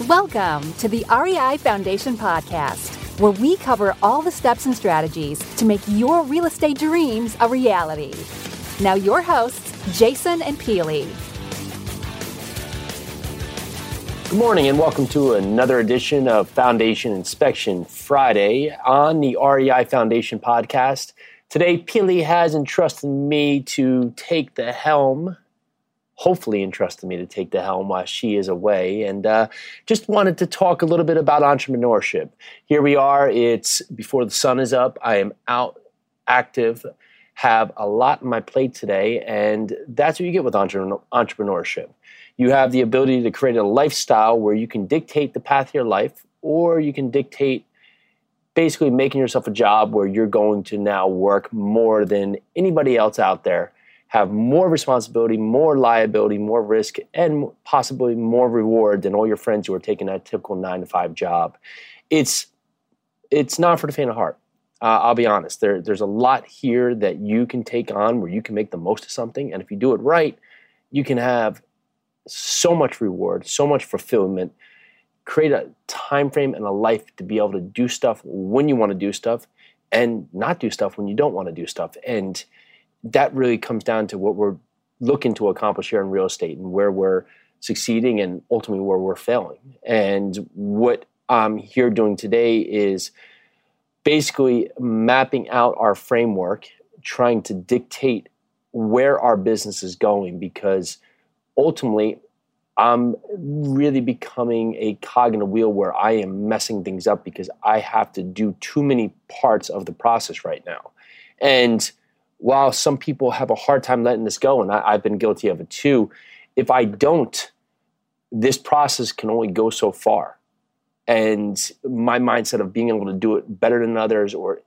Welcome to the REI Foundation Podcast, where we cover all the steps and strategies to make your real estate dreams a reality. Now, your hosts, Jason and Pili. Good morning, and welcome to another edition of Foundation Inspection Friday on the REI Foundation Podcast. Today, Pili has entrusted me to take the helm hopefully entrusted me to take the helm while she is away. And uh, just wanted to talk a little bit about entrepreneurship. Here we are, it's before the sun is up. I am out active, have a lot on my plate today, and that's what you get with entre- entrepreneurship. You have the ability to create a lifestyle where you can dictate the path of your life, or you can dictate basically making yourself a job where you're going to now work more than anybody else out there have more responsibility, more liability, more risk, and possibly more reward than all your friends who are taking that typical nine to five job. It's it's not for the faint of heart. Uh, I'll be honest. There, there's a lot here that you can take on where you can make the most of something, and if you do it right, you can have so much reward, so much fulfillment. Create a time frame and a life to be able to do stuff when you want to do stuff, and not do stuff when you don't want to do stuff. And that really comes down to what we're looking to accomplish here in real estate and where we're succeeding and ultimately where we're failing. And what I'm here doing today is basically mapping out our framework, trying to dictate where our business is going because ultimately I'm really becoming a cog in the wheel where I am messing things up because I have to do too many parts of the process right now. And while some people have a hard time letting this go, and I, have been guilty of it too, if I don't, this process can only go so far. And my mindset of being able to do it better than others or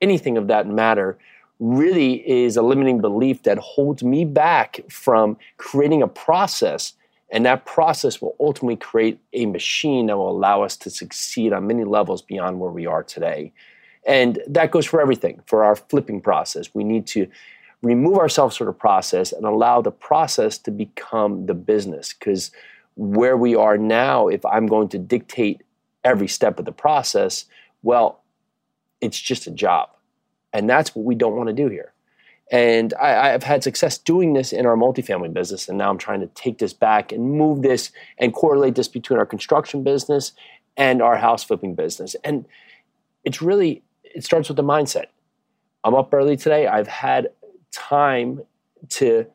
anything of that matter really is a limiting belief that holds me back from creating a process. And that process will ultimately create a machine that will allow us to succeed on many levels beyond where we are today. And that goes for everything. For our flipping process, we need to remove ourselves from the process and allow the process to become the business. Because where we are now, if I'm going to dictate every step of the process, well, it's just a job. And that's what we don't want to do here. And I, have had success doing this in our multifamily business. And now I'm trying to take this back and move this and correlate this between our construction business and our house flipping business. And it's really it starts with the mindset. I'm up early today. I've had time to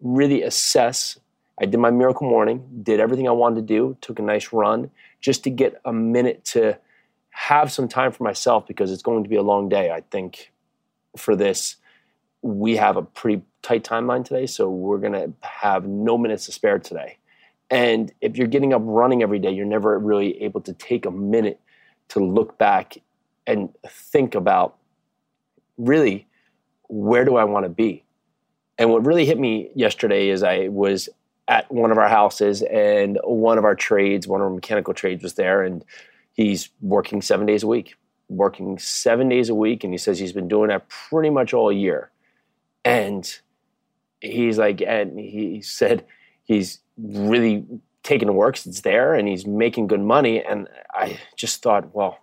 really assess. I did my miracle morning, did everything I wanted to do, took a nice run just to get a minute to have some time for myself because it's going to be a long day. I think for this, we have a pretty tight timeline today, so we're going to have no minutes to spare today. And if you're getting up running every day, you're never really able to take a minute to look back and think about really where do I want to be? And what really hit me yesterday is I was at one of our houses and one of our trades, one of our mechanical trades was there and he's working seven days a week, working seven days a week. And he says he's been doing that pretty much all year. And he's like, and he said he's really taking the work, it's there and he's making good money. And I just thought, well,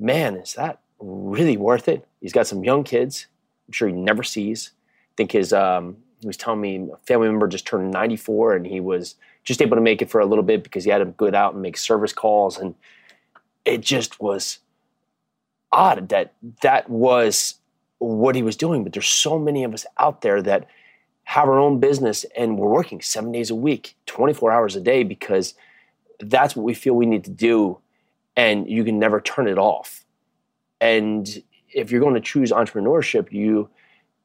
man, is that really worth it? He's got some young kids. I'm sure he never sees. I think his um, he was telling me a family member just turned 94 and he was just able to make it for a little bit because he had to go out and make service calls and it just was odd that that was what he was doing but there's so many of us out there that have our own business and we're working 7 days a week 24 hours a day because that's what we feel we need to do and you can never turn it off. And if you're going to choose entrepreneurship, you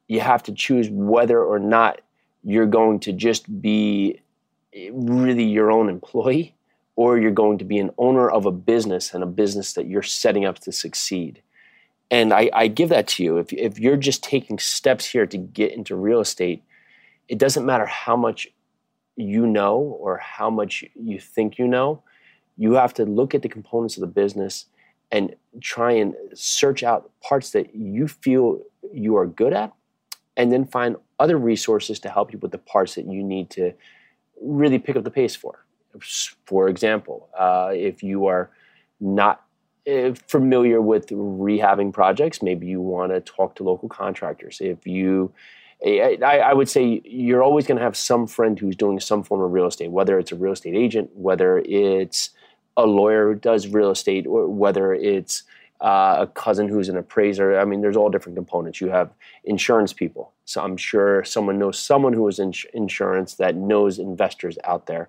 you have to choose whether or not you're going to just be really your own employee or you're going to be an owner of a business and a business that you're setting up to succeed. And I, I give that to you. If, if you're just taking steps here to get into real estate, it doesn't matter how much you know or how much you think you know you have to look at the components of the business and try and search out parts that you feel you are good at and then find other resources to help you with the parts that you need to really pick up the pace for For example, uh, if you are not uh, familiar with rehabbing projects, maybe you want to talk to local contractors. If you I, I, would say you're always going to have some friend who's doing some form of real estate, whether it's a real estate agent, whether it's a lawyer who does real estate, or whether it's uh, a cousin who's an appraiser. I mean, there's all different components. You have insurance people. So I'm sure someone knows someone who is in insurance that knows investors out there.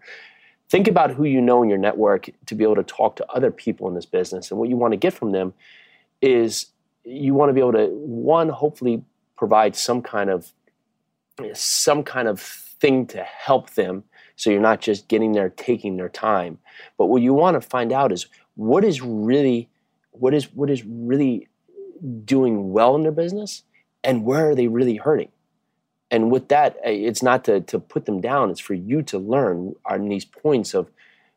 Think about who you know in your network to be able to talk to other people in this business. And what you want to get from them is you want to be able to, one, hopefully provide some kind of some kind of thing to help them so you're not just getting there taking their time. But what you want to find out is what is really what is what is really doing well in their business and where are they really hurting? And with that eh, it's not to, to put them down. It's for you to learn on these points of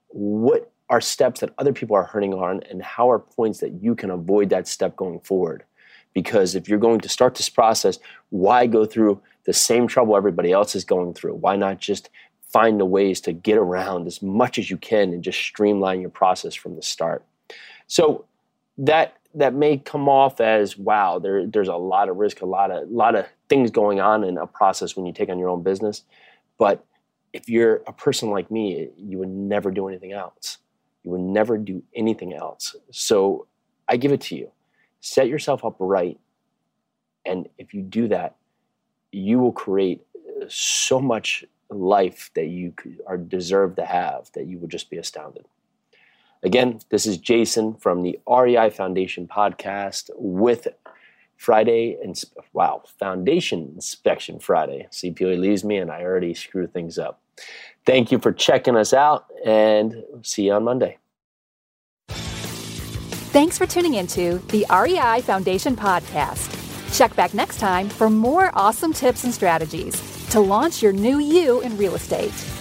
what are steps that other people are hurting on and how are points that you can avoid that step going forward. Because if you're going to start this process why go through the same trouble everybody else is going through. Why not just find the ways to get around as much as you can and just streamline your process from the start? So that that may come off as wow, there, there's a lot of risk, a lot of lot of things going on in a process when you take on your own business. But if you're a person like me, you would never do anything else. You would never do anything else. So I give it to you. Set yourself up right. And if you do that, you will create so much life that you are deserve to have that you would just be astounded. Again, this is Jason from the REI Foundation podcast with Friday and wow, Foundation Inspection Friday. CPO leaves me and I already screw things up. Thank you for checking us out and see you on Monday. Thanks for tuning into the REI Foundation podcast. Check back next time for more awesome tips and strategies to launch your new you in real estate.